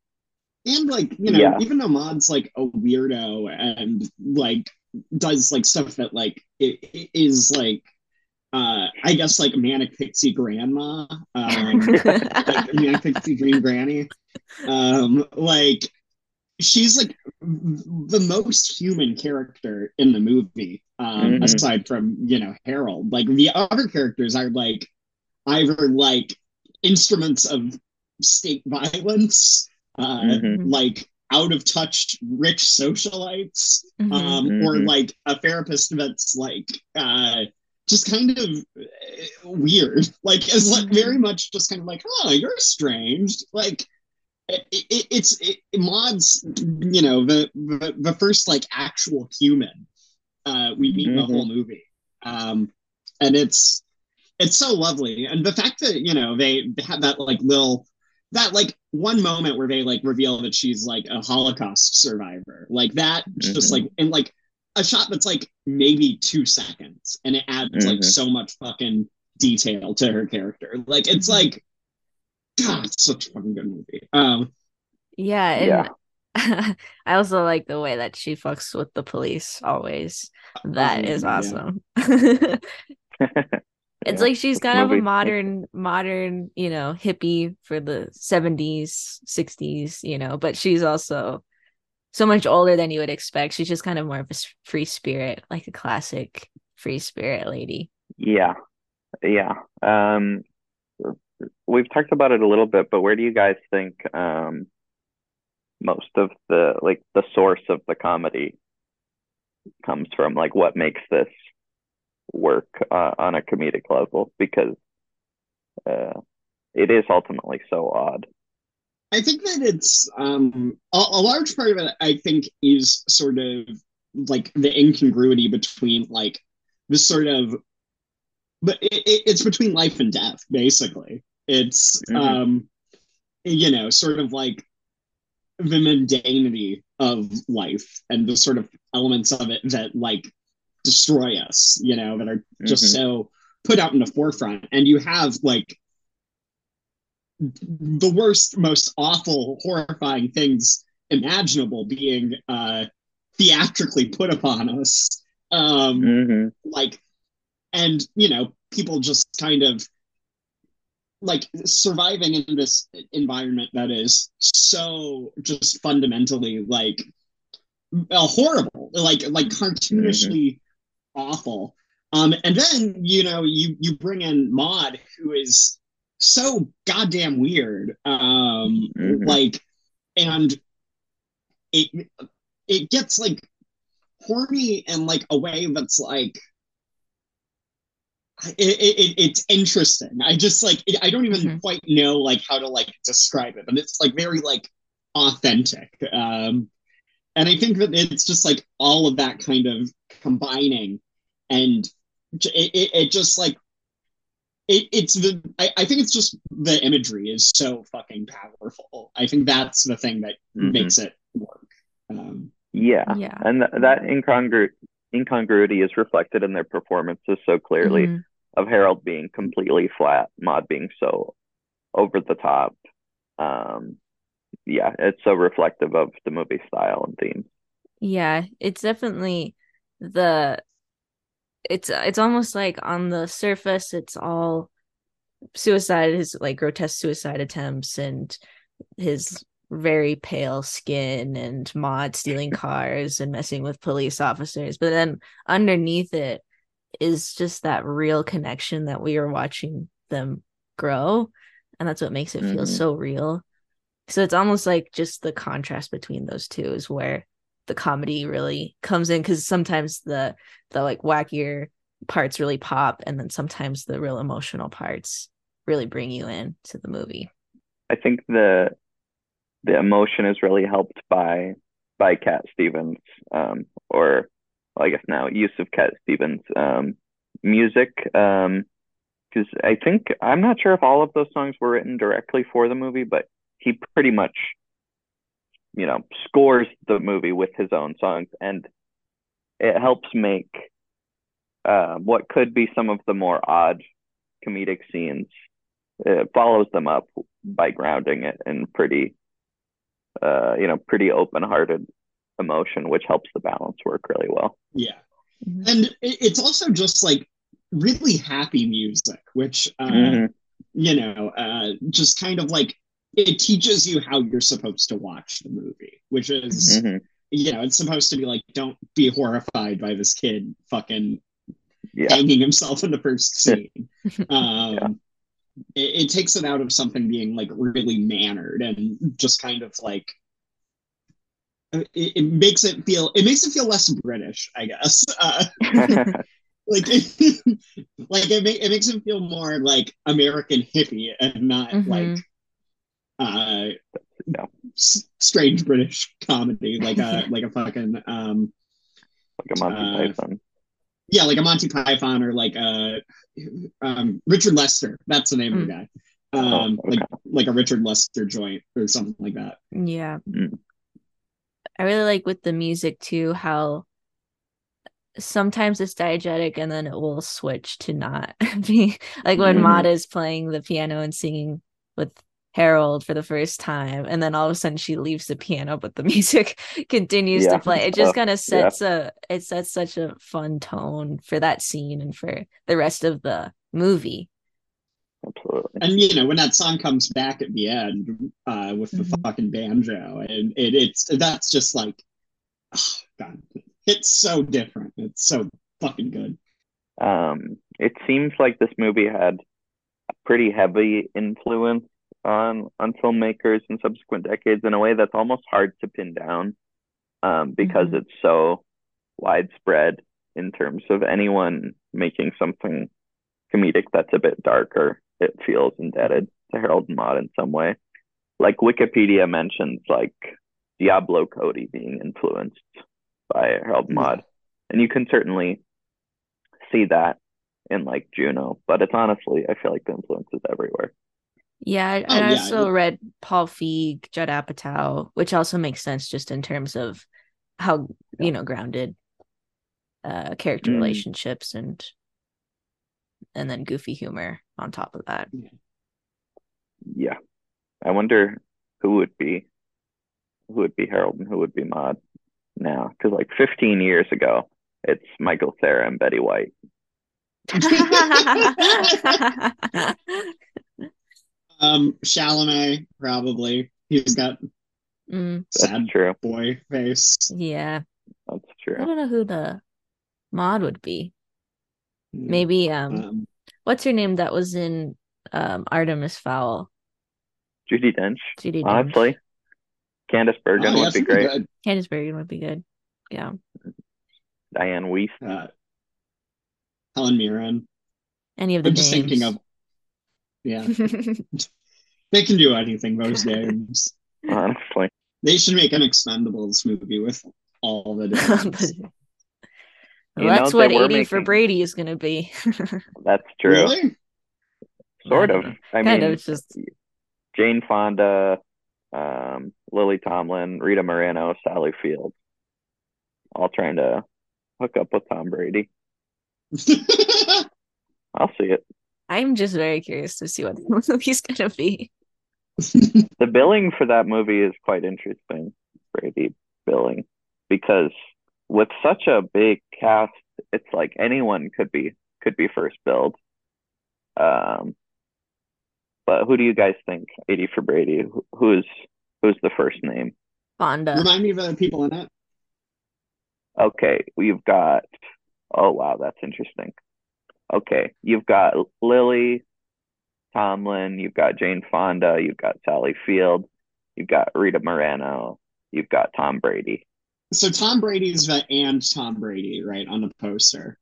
Speaker 3: And like, you know,
Speaker 1: Yeah.
Speaker 3: even though Maude's like a weirdo and like does like stuff that like i- i- is like uh I guess like manic pixie grandma, um like manic pixie dream granny. Um like she's like the most human character in the movie, um,
Speaker 1: Mhm.
Speaker 3: aside from, you know, Harold. Like the other characters are like either like instruments of state violence, uh,
Speaker 1: Mhm.
Speaker 3: like out of touch rich socialites,
Speaker 2: Mhm.
Speaker 3: um, or
Speaker 1: Mhm.
Speaker 3: like a therapist that's like uh, just kind of uh, weird, like is like very much just kind of like, oh, you're strange, like. It, it, it's it, Maude's, you know, the, the the first like actual human uh, we meet in the whole movie, um, and it's it's so lovely, and the fact that you know they, they have that like little that like one moment where they like reveal that she's like a Holocaust survivor, like that, just
Speaker 1: Mhm.
Speaker 3: like and like a shot that's like maybe two seconds, and it adds like
Speaker 1: Mhm.
Speaker 3: so much fucking detail to her character. Like it's
Speaker 2: Mhm.
Speaker 3: like, God, it's such a fucking good movie. Um,
Speaker 2: Yeah, and
Speaker 1: Yeah.
Speaker 2: I also like the way that she fucks with the police always. That
Speaker 3: Oh,
Speaker 2: is
Speaker 3: yeah.
Speaker 2: awesome. it's
Speaker 1: Yeah.
Speaker 2: like she's kind of a modern modern, you know, hippie for the 70s, 60s, you know, but she's also so much older than you would expect. She's just kind of more of a free spirit, like a classic free spirit lady.
Speaker 1: Yeah. Yeah. Um we've talked about it a little bit, but where do you guys think um most of the like the source of the comedy comes from? Like what makes this work uh, on a comedic level because uh it is ultimately so odd.
Speaker 3: I think that it's um, a, a large part of it. I think is sort of like the incongruity between like this sort of, but it, it, it's between life and death. Basically, it's
Speaker 1: Mhm.
Speaker 3: um, you know, sort of like the mundanity of life and the sort of elements of it that like destroy us. You know, that are just
Speaker 1: Mhm.
Speaker 3: so put out in the forefront, and you have like the worst, most awful, horrifying things imaginable being uh, theatrically put upon us. Um,
Speaker 1: Mhm.
Speaker 3: like, and you know, people just kind of like surviving in this environment that is so just fundamentally like uh, horrible, like like cartoonishly awful. Um, and then you know you you bring in Maude, who is so goddamn weird. Um,
Speaker 1: Mhm.
Speaker 3: like, and it it gets like horny in like a way that's like it, it, it it's interesting. I just like it, I don't even
Speaker 2: Mhm.
Speaker 3: quite know like how to like describe it, but it's like very like authentic. Um, and I think that it's just like all of that kind of combining, and it, it, it just like it, it's the I, I think it's just the imagery is so fucking powerful. I think that's the thing that
Speaker 1: Mhm.
Speaker 3: makes it work. Um,
Speaker 1: Yeah.
Speaker 2: Yeah.
Speaker 1: And th- that incongru incongruity is reflected in their performances so clearly
Speaker 2: Mhm.
Speaker 1: of Harold being completely flat, Maude being so over the top. Um, yeah, it's so reflective of the movie style and theme.
Speaker 2: Yeah, it's definitely the it's it's almost like on the surface it's all suicide his like grotesque suicide attempts and his very pale skin and Maude stealing cars and messing with police officers. But then underneath it is just that real connection that we are watching them grow. And that's what makes it feel
Speaker 1: Mhm.
Speaker 2: so real. So it's almost like just the contrast between those two is where the comedy really comes in because sometimes the the like wackier parts really pop and then sometimes the real emotional parts really bring you in to the movie
Speaker 1: I think the the emotion is really helped by by Cat Stevens, um, or well, I guess now use of Cat Stevens um, music. Um, because I think I'm not sure if all of those songs were written directly for the movie, but he pretty much, you know, scores the movie with his own songs, and it helps make uh, what could be some of the more odd comedic scenes. It follows them up by grounding it in pretty, uh, you know, pretty open-hearted emotion, which helps the balance work really well.
Speaker 3: Yeah.
Speaker 2: Mhm.
Speaker 3: And it's also just like really happy music, which, uh,
Speaker 1: Mhm.
Speaker 3: you know, uh, just kind of like it teaches you how you're supposed to watch the movie, which is,
Speaker 1: Mhm.
Speaker 3: you know, it's supposed to be like, don't be horrified by this kid fucking
Speaker 1: Yeah,
Speaker 3: hanging himself in the first scene. Um,
Speaker 1: Yeah.
Speaker 3: it, it takes it out of something being like really mannered and just kind of like it, it makes it feel it makes it feel less British, I guess. Uh, like like it, ma- it makes it feel more like American hippie and not
Speaker 2: Mhm.
Speaker 3: like uh
Speaker 1: Yeah.
Speaker 3: s- strange British comedy like a like a fucking um
Speaker 1: like a Monty
Speaker 3: Uh,
Speaker 1: Python.
Speaker 3: yeah like a Monty Python or like a um Richard Lester that's the name of the guy um
Speaker 1: Oh, okay.
Speaker 3: like like a Richard Lester joint or something like that
Speaker 2: yeah
Speaker 1: Mm.
Speaker 2: i really like with the music too how sometimes it's diegetic and then it will switch to not be like when. Maude is playing the piano and singing with Harold for the first time and then all of a sudden she leaves the piano but the music continues
Speaker 1: Yeah.
Speaker 2: to play it just
Speaker 1: Oh,
Speaker 2: kind of sets a it sets such a fun tone for that scene and for the rest of the movie
Speaker 1: Absolutely.
Speaker 3: and you know when that song comes back at the end uh with the
Speaker 2: Mhm.
Speaker 3: fucking banjo and it, it's that's just like oh god it's so different it's so fucking good
Speaker 1: Um, it seems like this movie had a pretty heavy influence on on filmmakers in subsequent decades in a way that's almost hard to pin down, um, because
Speaker 2: Mhm.
Speaker 1: it's so widespread in terms of anyone making something comedic that's a bit darker. It feels indebted to Harold Maude in some way. Like Wikipedia mentions, like Diablo Cody being influenced by Harold
Speaker 3: Yeah.
Speaker 1: Maude, and you can certainly see that in like Juno, but it's honestly, I feel like the influence is everywhere.
Speaker 2: Yeah, I,
Speaker 3: Oh,
Speaker 2: I
Speaker 3: yeah.
Speaker 2: also read Paul Feig, Judd Apatow, which also makes sense just in terms of how
Speaker 1: Yeah.
Speaker 2: you know grounded uh character
Speaker 1: Mm.
Speaker 2: relationships and and then goofy humor on top of that.
Speaker 1: Yeah, I wonder who would be who would be Harold and who would be Maude now, because like 15 years ago, it's Michael Cera and Betty White.
Speaker 3: um Chalamet probably he's got
Speaker 2: Mm,
Speaker 1: That's
Speaker 3: sad
Speaker 1: true.
Speaker 3: boy face
Speaker 2: yeah,
Speaker 1: That's true.
Speaker 2: I don't know who the Maude would be. Maybe um,
Speaker 3: um
Speaker 2: what's her name that was in um Artemis Fowl?
Speaker 1: Judi Dench,
Speaker 2: Judi Dench.
Speaker 1: honestly. Candice Bergen
Speaker 3: oh,
Speaker 1: would be great.
Speaker 3: good.
Speaker 2: Candice Bergen would be good. Yeah.
Speaker 1: Diane Weiss.
Speaker 3: Uh, Helen Mirren
Speaker 2: Any of the
Speaker 3: I'm just thinking of yeah they can do anything those days
Speaker 1: Honestly,
Speaker 3: they should make an expendables movie with all the names.
Speaker 2: Well,
Speaker 1: know,
Speaker 2: that's what
Speaker 1: were
Speaker 2: 80 for Brady is going to be.
Speaker 1: that's true.
Speaker 3: really
Speaker 1: Sort of. I
Speaker 2: kind
Speaker 1: mean,
Speaker 2: of just
Speaker 1: Jane Fonda, um, Lily Tomlin, Rita Moreno, Sally Field, all trying to hook up with Tom Brady. I'll see it.
Speaker 2: I'm just very curious to see what the movie's gonna be.
Speaker 1: The billing for that movie is quite interesting, Brady billing, because with such a big cast, it's like anyone could be could be first billed. Um, but who do you guys think? 80 for Brady. Who- Who's who's the first name?
Speaker 2: Fonda.
Speaker 3: Remind me of the people in it.
Speaker 1: Okay, we've got. Oh wow, that's interesting. Okay, you've got Lily Tomlin, you've got Jane Fonda, you've got Sally Field, you've got Rita Moreno, you've got Tom Brady.
Speaker 3: So Tom Brady's the and Tom Brady, right, on the poster,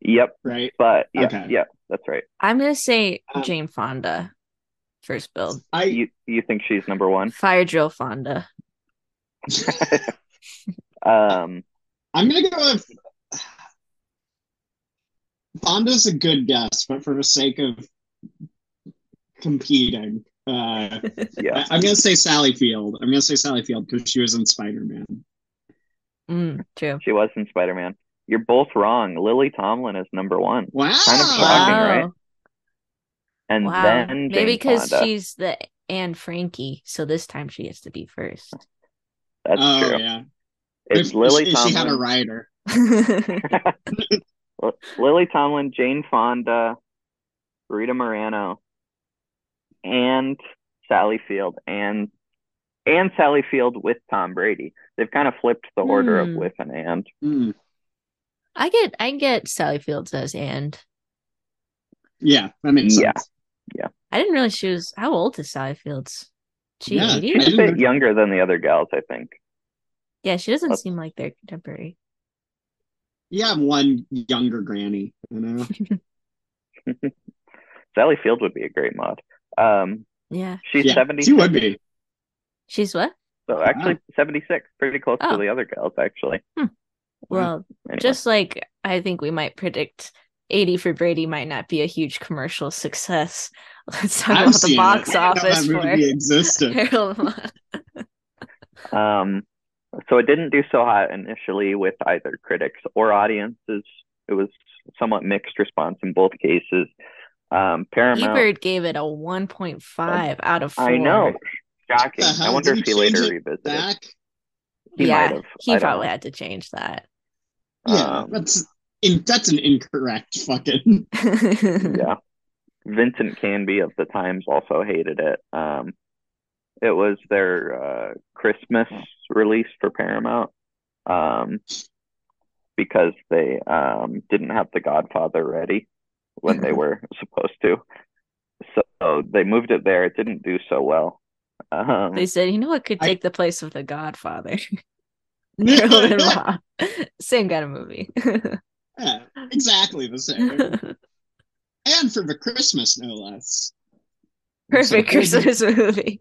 Speaker 1: Yep,
Speaker 3: right?
Speaker 1: but yeah,
Speaker 3: Okay.
Speaker 1: yeah, that's right.
Speaker 2: I'm gonna say
Speaker 3: Um,
Speaker 2: Jane Fonda. First billed.
Speaker 3: I
Speaker 1: You you think she's number one?
Speaker 2: Fire drill Fonda.
Speaker 1: Um,
Speaker 3: I'm gonna go with Fonda's a good guess, but for the sake of competing, uh,
Speaker 1: yeah,
Speaker 3: I- I'm gonna say Sally Field. I'm gonna say Sally Field because she was in Spider Man.
Speaker 2: Mm, true.
Speaker 1: she was in Spider Man. You're both wrong. Lily Tomlin is number one,
Speaker 3: Wow.
Speaker 1: Kind of shocking, right? And
Speaker 2: Wow.
Speaker 1: then
Speaker 2: Maybe because she's the and Frankie, so this time she gets to be first.
Speaker 1: That's
Speaker 3: oh
Speaker 1: true.
Speaker 3: yeah.
Speaker 1: It's
Speaker 3: If-
Speaker 1: Lily
Speaker 3: if she had a
Speaker 1: Tomlin.
Speaker 3: rider.
Speaker 1: L- Lily Tomlin, Jane Fonda, Rita Moreno, and Sally Field, and and Sally Field with Tom Brady. They've kind of flipped the order of
Speaker 2: Hmm.
Speaker 1: with and and.
Speaker 3: Hmm.
Speaker 2: I get I get Sally Fields as and
Speaker 3: Yeah, that makes
Speaker 1: Yeah.
Speaker 3: sense.
Speaker 2: I didn't realize she was how old is Sally Fields? She
Speaker 3: Yeah,
Speaker 1: She's a bit younger than the other gals, I think.
Speaker 2: Yeah, she doesn't
Speaker 1: Let's-
Speaker 2: seem like they're contemporary.
Speaker 3: You have one younger granny, you know.
Speaker 1: Sally Field would be a great Maude. Um,
Speaker 2: Yeah.
Speaker 1: she's
Speaker 3: yeah,
Speaker 1: seventy.
Speaker 3: she would be.
Speaker 2: She's what?
Speaker 1: So actually, seventy six, pretty close
Speaker 2: Oh.
Speaker 1: to the other gals. Actually,
Speaker 2: Well,
Speaker 1: anyway.
Speaker 2: just like I think we might predict 80 for Brady might not be a huge commercial success. Let's talk
Speaker 3: I've
Speaker 2: about the box
Speaker 3: it. I didn't know
Speaker 2: office
Speaker 3: that
Speaker 2: for
Speaker 3: movie existed.
Speaker 1: Um, so it didn't do so hot initially with either critics or audiences. It was somewhat mixed response in both cases. Um, Paramount,
Speaker 2: Ebert gave it a 1.5 out of 4.
Speaker 1: I know, shocking.
Speaker 3: The
Speaker 1: I wonder
Speaker 3: Did
Speaker 1: if
Speaker 3: he
Speaker 1: he later
Speaker 3: it
Speaker 1: revisited.
Speaker 3: Back.
Speaker 1: He
Speaker 2: yeah,
Speaker 1: might have. I
Speaker 2: he
Speaker 1: don't
Speaker 2: probably
Speaker 1: know.
Speaker 2: had to change that.
Speaker 3: Yeah,
Speaker 1: Um,
Speaker 3: that's in, that's an incorrect fucking.
Speaker 1: yeah. Vincent Canby of the Times also hated it. Um, it was their uh, Christmas release for Paramount um, because they um, didn't have The Godfather ready when they were supposed to. So they moved it there. It didn't do so well. Um,
Speaker 2: They said, you know what could
Speaker 3: I-
Speaker 2: take the place of The Godfather? Harold. Same kind of movie.
Speaker 3: yeah, exactly the same. and for the Christmas, no less.
Speaker 2: Perfect
Speaker 3: So-
Speaker 2: Christmas movie.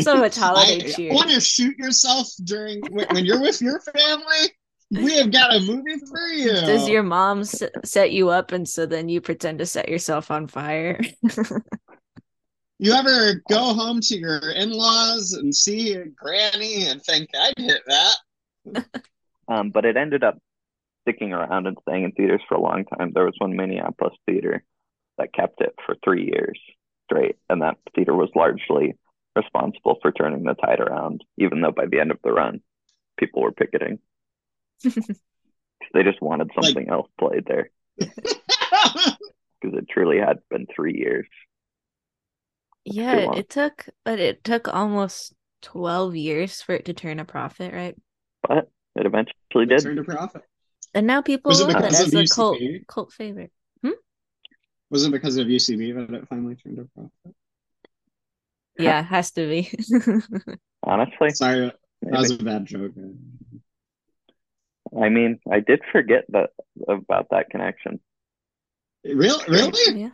Speaker 2: So much holiday
Speaker 3: I,
Speaker 2: cheer.
Speaker 3: Want to shoot yourself during when, when you're with your family? We have got a movie for you.
Speaker 2: Does your mom s- set you up and so then you pretend to set yourself on fire?
Speaker 3: You ever go home to your in-laws and see your granny and think I'd hit that?
Speaker 1: um, but it ended up sticking around and staying in theaters for a long time. There was one Minneapolis theater that kept it for three years straight, and that theater was largely responsible for turning the tide around, even though by the end of the run, people were picketing. they just wanted something else played there because it truly had been three years.
Speaker 2: yeah, it took, but it took almost 12 years for it to turn a profit, right?
Speaker 1: But it eventually did.
Speaker 3: Turn to profit.
Speaker 2: And now people
Speaker 3: Was it
Speaker 2: love it
Speaker 3: because
Speaker 2: as a cult
Speaker 3: UCB?
Speaker 2: cult favorite. Hmm?
Speaker 3: Was it because of UCB that it finally turned a profit?
Speaker 2: Yeah, it has to be.
Speaker 1: Honestly,
Speaker 3: Sorry, that was a bad joke.
Speaker 1: I mean, I did forget that about that connection.
Speaker 3: Real, really?
Speaker 2: yeah.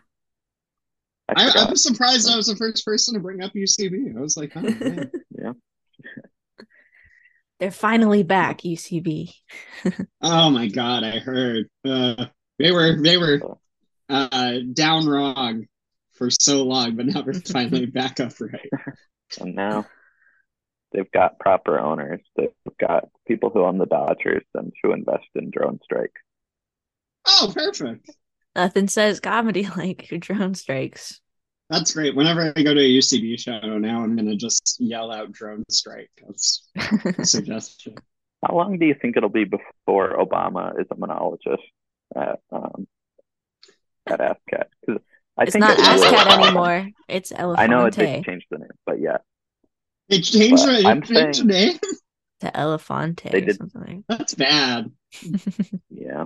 Speaker 1: I
Speaker 3: I,
Speaker 1: forgot.
Speaker 3: I'm surprised I was the first person to bring up UCB. I was like, oh, man.
Speaker 2: They're finally back, UCB.
Speaker 3: oh my god, I heard uh, they were they were uh, down wrong for so long, but now they're finally back up right.
Speaker 1: And now, they've got proper owners. They've got people who own the Dodgers and who invest in drone strike.
Speaker 3: Oh, perfect.
Speaker 2: Nothing says comedy like drone strikes.
Speaker 3: That's great. Whenever I go to a UCB show now, I'm gonna just yell out drone strike. That's a suggestion.
Speaker 1: How long do you think it'll be before Obama is a monologist at um, at ASCAT? 'Cause I
Speaker 2: it's
Speaker 1: think
Speaker 2: not
Speaker 1: it will-
Speaker 2: ASCAT anymore. It's Elefante.
Speaker 1: I know it they changed the name, but yeah,
Speaker 3: They changed
Speaker 1: But
Speaker 3: it.
Speaker 1: I'm
Speaker 3: changed the name.
Speaker 2: to Elefante
Speaker 1: They
Speaker 2: or
Speaker 1: did-
Speaker 2: something.
Speaker 3: That's bad.
Speaker 1: yeah.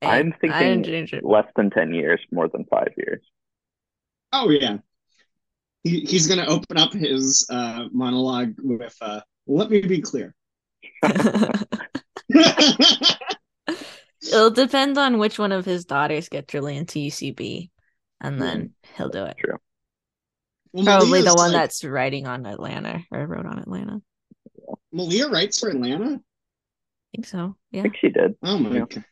Speaker 2: Hey,
Speaker 1: I'm thinking
Speaker 2: didn't change it.
Speaker 1: less than ten years, more than five years.
Speaker 3: Oh yeah. He, he's gonna open up his uh, monologue with uh, "Let me be clear."
Speaker 2: It'll depend on which one of his daughters gets really into UCB, and then he'll do it.
Speaker 1: True.
Speaker 3: Well,
Speaker 2: Probably the one
Speaker 3: like-
Speaker 2: that's writing on Atlanta or wrote on Atlanta.
Speaker 3: Malia writes for Atlanta.
Speaker 2: I think so. Yeah.
Speaker 1: I
Speaker 2: Yeah.
Speaker 1: think she did.
Speaker 3: Oh my
Speaker 1: Yeah.
Speaker 3: god!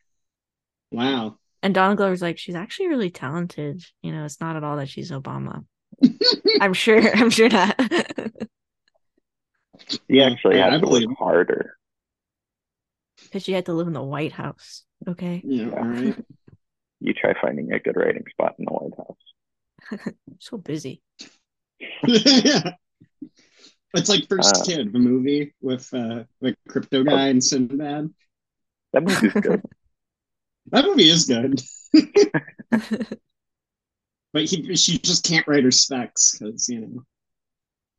Speaker 3: Wow.
Speaker 2: And Donald Glover's like, she's actually really talented. You know, it's not at all that she's Obama. I'm sure. I'm sure not.
Speaker 1: He
Speaker 3: Yeah,
Speaker 1: actually
Speaker 3: yeah,
Speaker 1: had to
Speaker 3: believe
Speaker 1: work harder.
Speaker 2: Because she had to live in the White House. Okay.
Speaker 3: Yeah. All right.
Speaker 1: You try finding a good writing spot in the White House.
Speaker 2: so busy.
Speaker 3: yeah. It's like First
Speaker 1: Uh,
Speaker 3: Kid, the movie with uh, the crypto guy and Sinbad.
Speaker 1: That movie's good.
Speaker 3: That movie is good, but he she just can't write her specs because you know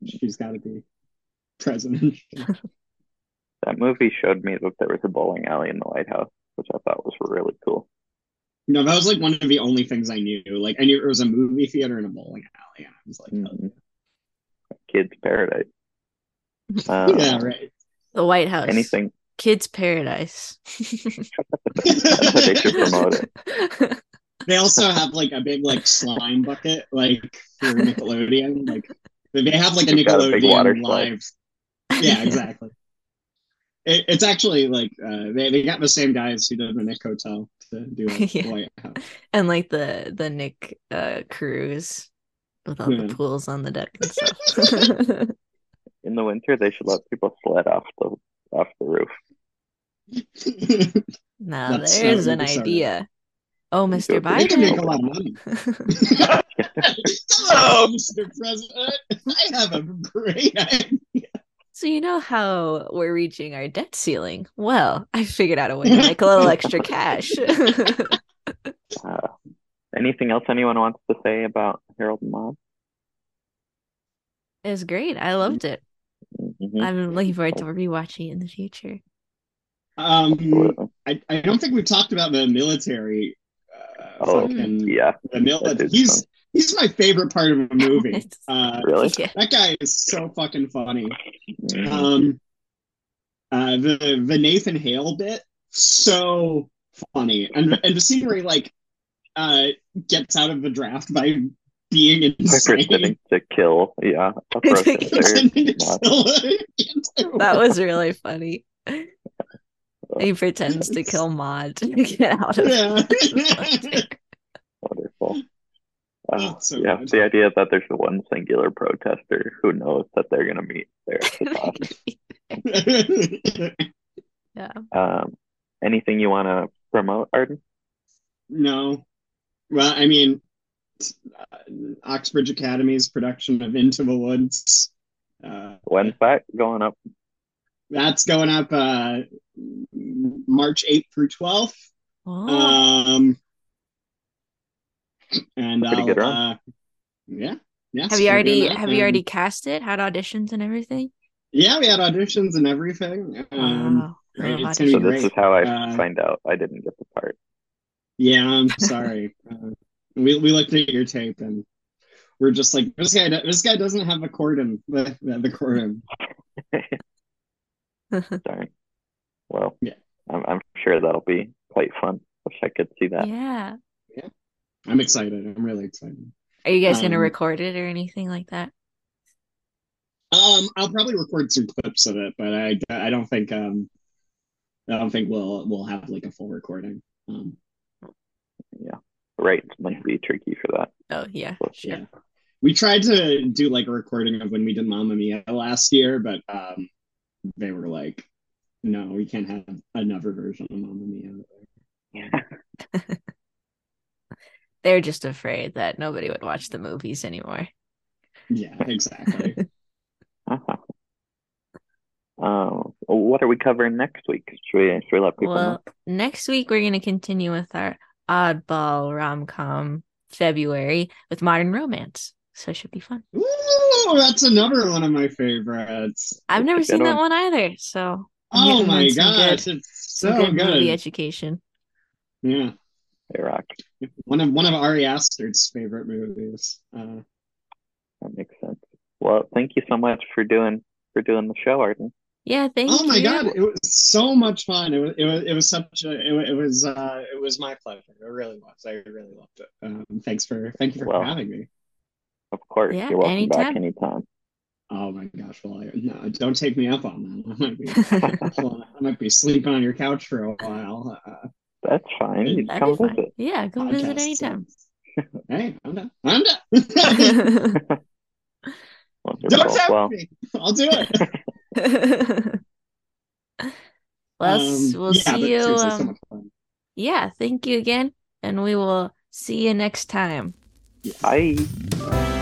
Speaker 3: she's got to be president.
Speaker 1: that movie showed me that there was a bowling alley in the White House, which I thought was really cool.
Speaker 3: No, that was like one of the only things I knew. Like I knew it was a movie theater and a bowling alley, and I was like, oh,
Speaker 1: Mhm. Kids Paradise. Um,
Speaker 3: yeah, right.
Speaker 2: the White House.
Speaker 1: Anything.
Speaker 2: Kids Paradise.
Speaker 1: They should promote it.
Speaker 3: They also have like a big like slime bucket, like for Nickelodeon. Like they have like a
Speaker 1: They've got a big water
Speaker 3: Nickelodeon
Speaker 1: slide.
Speaker 3: live. Yeah, exactly. It, it's actually like uh, they they got the same guys who did the Nick Hotel to do it.
Speaker 2: Yeah.
Speaker 3: White House.
Speaker 2: and like the the Nick uh cruise with all
Speaker 3: Yeah.
Speaker 2: the pools on the deck and stuff.
Speaker 1: In the winter, they should let people sled off the off the roof.
Speaker 2: now
Speaker 3: That's
Speaker 2: there's
Speaker 3: so
Speaker 2: an
Speaker 3: bizarre.
Speaker 2: idea. Oh, Mr.
Speaker 1: it.
Speaker 3: They can make a
Speaker 2: Biden.
Speaker 3: lot of money. Hello, Mr. President. I have a great idea.
Speaker 2: So you know how we're reaching our debt ceiling? Well, I figured out a way to make a little extra cash.
Speaker 1: Uh, anything else anyone wants to say about Harold and Maude?
Speaker 2: it was great. I loved it.
Speaker 1: Mhm.
Speaker 2: I'm looking forward to rewatching it in the future.
Speaker 3: Um, I, I don't think we've talked about the military. Uh,
Speaker 1: Oh, yeah.
Speaker 3: the mil- he's
Speaker 1: fun.
Speaker 3: He's my favorite part of the movie. Uh,
Speaker 1: Really?
Speaker 3: That guy is so fucking funny.
Speaker 1: Mhm.
Speaker 3: Um, uh, the the Nathan Hale bit so funny, and and the scene where he like uh gets out of the draft by being
Speaker 1: By pretending
Speaker 3: insane.
Speaker 1: to kill, yeah, a
Speaker 2: Pretending
Speaker 1: protester.
Speaker 3: Pretending to kill.
Speaker 2: That was really funny. He pretends to kill Maude to get out of
Speaker 3: Yeah.
Speaker 1: Wonderful. Uh,
Speaker 3: so
Speaker 1: yeah,
Speaker 3: good.
Speaker 1: the idea that there's the one singular protester who knows that they're going to meet there at the top.
Speaker 2: yeah.
Speaker 1: Um, anything you want to promote, Arden?
Speaker 3: no. Well, I mean, uh, Oxbridge Academy's production of Into the Woods. Uh,
Speaker 1: When's that going up?
Speaker 3: that's going up uh, March 8th through 12th.
Speaker 2: Oh,
Speaker 3: Um, and
Speaker 1: Pretty
Speaker 3: I'll,
Speaker 1: good run.
Speaker 3: uh, yeah, yeah.
Speaker 2: have you already have you
Speaker 3: Um,
Speaker 2: already cast it? Had auditions and everything?
Speaker 3: Yeah, we had auditions and everything. Um,
Speaker 2: wow.
Speaker 3: right,
Speaker 2: Oh,
Speaker 3: it's gonna
Speaker 1: So
Speaker 3: be
Speaker 1: this
Speaker 3: great.
Speaker 1: is how I
Speaker 3: Uh,
Speaker 1: find out I didn't get the part.
Speaker 3: Yeah, I'm sorry. uh, we we looked at your tape and we're just like this guy. This guy doesn't have a cordon. The the, the cordon.
Speaker 1: Sorry. Well,
Speaker 3: Yeah.
Speaker 1: I'm, I'm sure that'll be quite fun. Wish I could see that.
Speaker 2: yeah.
Speaker 3: I'm excited. I'm really excited.
Speaker 2: Are you guys gonna
Speaker 3: Um,
Speaker 2: record it or anything like that?
Speaker 3: Um, I'll probably record some clips of it, but I I don't think um I don't think we'll we'll have like a full recording. Um, yeah,
Speaker 1: Rights might be tricky for that.
Speaker 2: Oh yeah,
Speaker 1: Well,
Speaker 2: sure.
Speaker 3: yeah. we tried to do like a recording of when we did Mamma Mia last year, but um, they were like, "No, we can't have another version of Mamma Mia."
Speaker 2: They're just afraid that nobody would watch the movies anymore.
Speaker 3: Yeah, exactly.
Speaker 1: Uh, what are we covering next week? Should we, should we let people
Speaker 2: Well,
Speaker 1: know?
Speaker 2: next week we're going to continue with our oddball rom com February with Modern Romance. So it should be fun.
Speaker 3: Ooh, that's another one of my favorites.
Speaker 2: I've never
Speaker 1: That's a
Speaker 2: seen that
Speaker 1: one.
Speaker 2: one either. So
Speaker 3: Oh my
Speaker 2: in some good-
Speaker 3: gosh, it's so
Speaker 2: good, movie education.
Speaker 3: Yeah,
Speaker 1: They rock.
Speaker 3: one of one of Ari Aster's favorite movies. Uh,
Speaker 1: That makes sense. Well, thank you so much for doing for doing the show, Arden.
Speaker 2: Yeah, thank
Speaker 3: oh my
Speaker 2: you.
Speaker 3: god, it was so much fun. It was it was, it was such a it, it was uh it was my pleasure. It really was. I really loved it. Um, thanks for thank you for
Speaker 1: Well,
Speaker 3: having me.
Speaker 1: Of course,
Speaker 2: Yeah,
Speaker 1: you're welcome back
Speaker 2: anytime.
Speaker 1: anytime.
Speaker 3: Oh my gosh, well, I, no, don't take me up on that. I might be I might be sleeping on your couch for a while. Uh,
Speaker 1: That's fine. You
Speaker 2: That'd
Speaker 1: come
Speaker 2: be fun.
Speaker 1: visit.
Speaker 2: Yeah, go visit anytime.
Speaker 3: so- Hey, I'm done. I'm done.
Speaker 1: Wonderful.
Speaker 3: don't tempt
Speaker 1: Well,
Speaker 3: me. I'll do it.
Speaker 2: well,
Speaker 3: Um,
Speaker 2: we'll
Speaker 3: yeah,
Speaker 2: see you.
Speaker 3: seriously, so
Speaker 2: Um,
Speaker 3: much fun.
Speaker 2: yeah, thank you again. And we will see you next time.
Speaker 3: Yes.
Speaker 1: bye.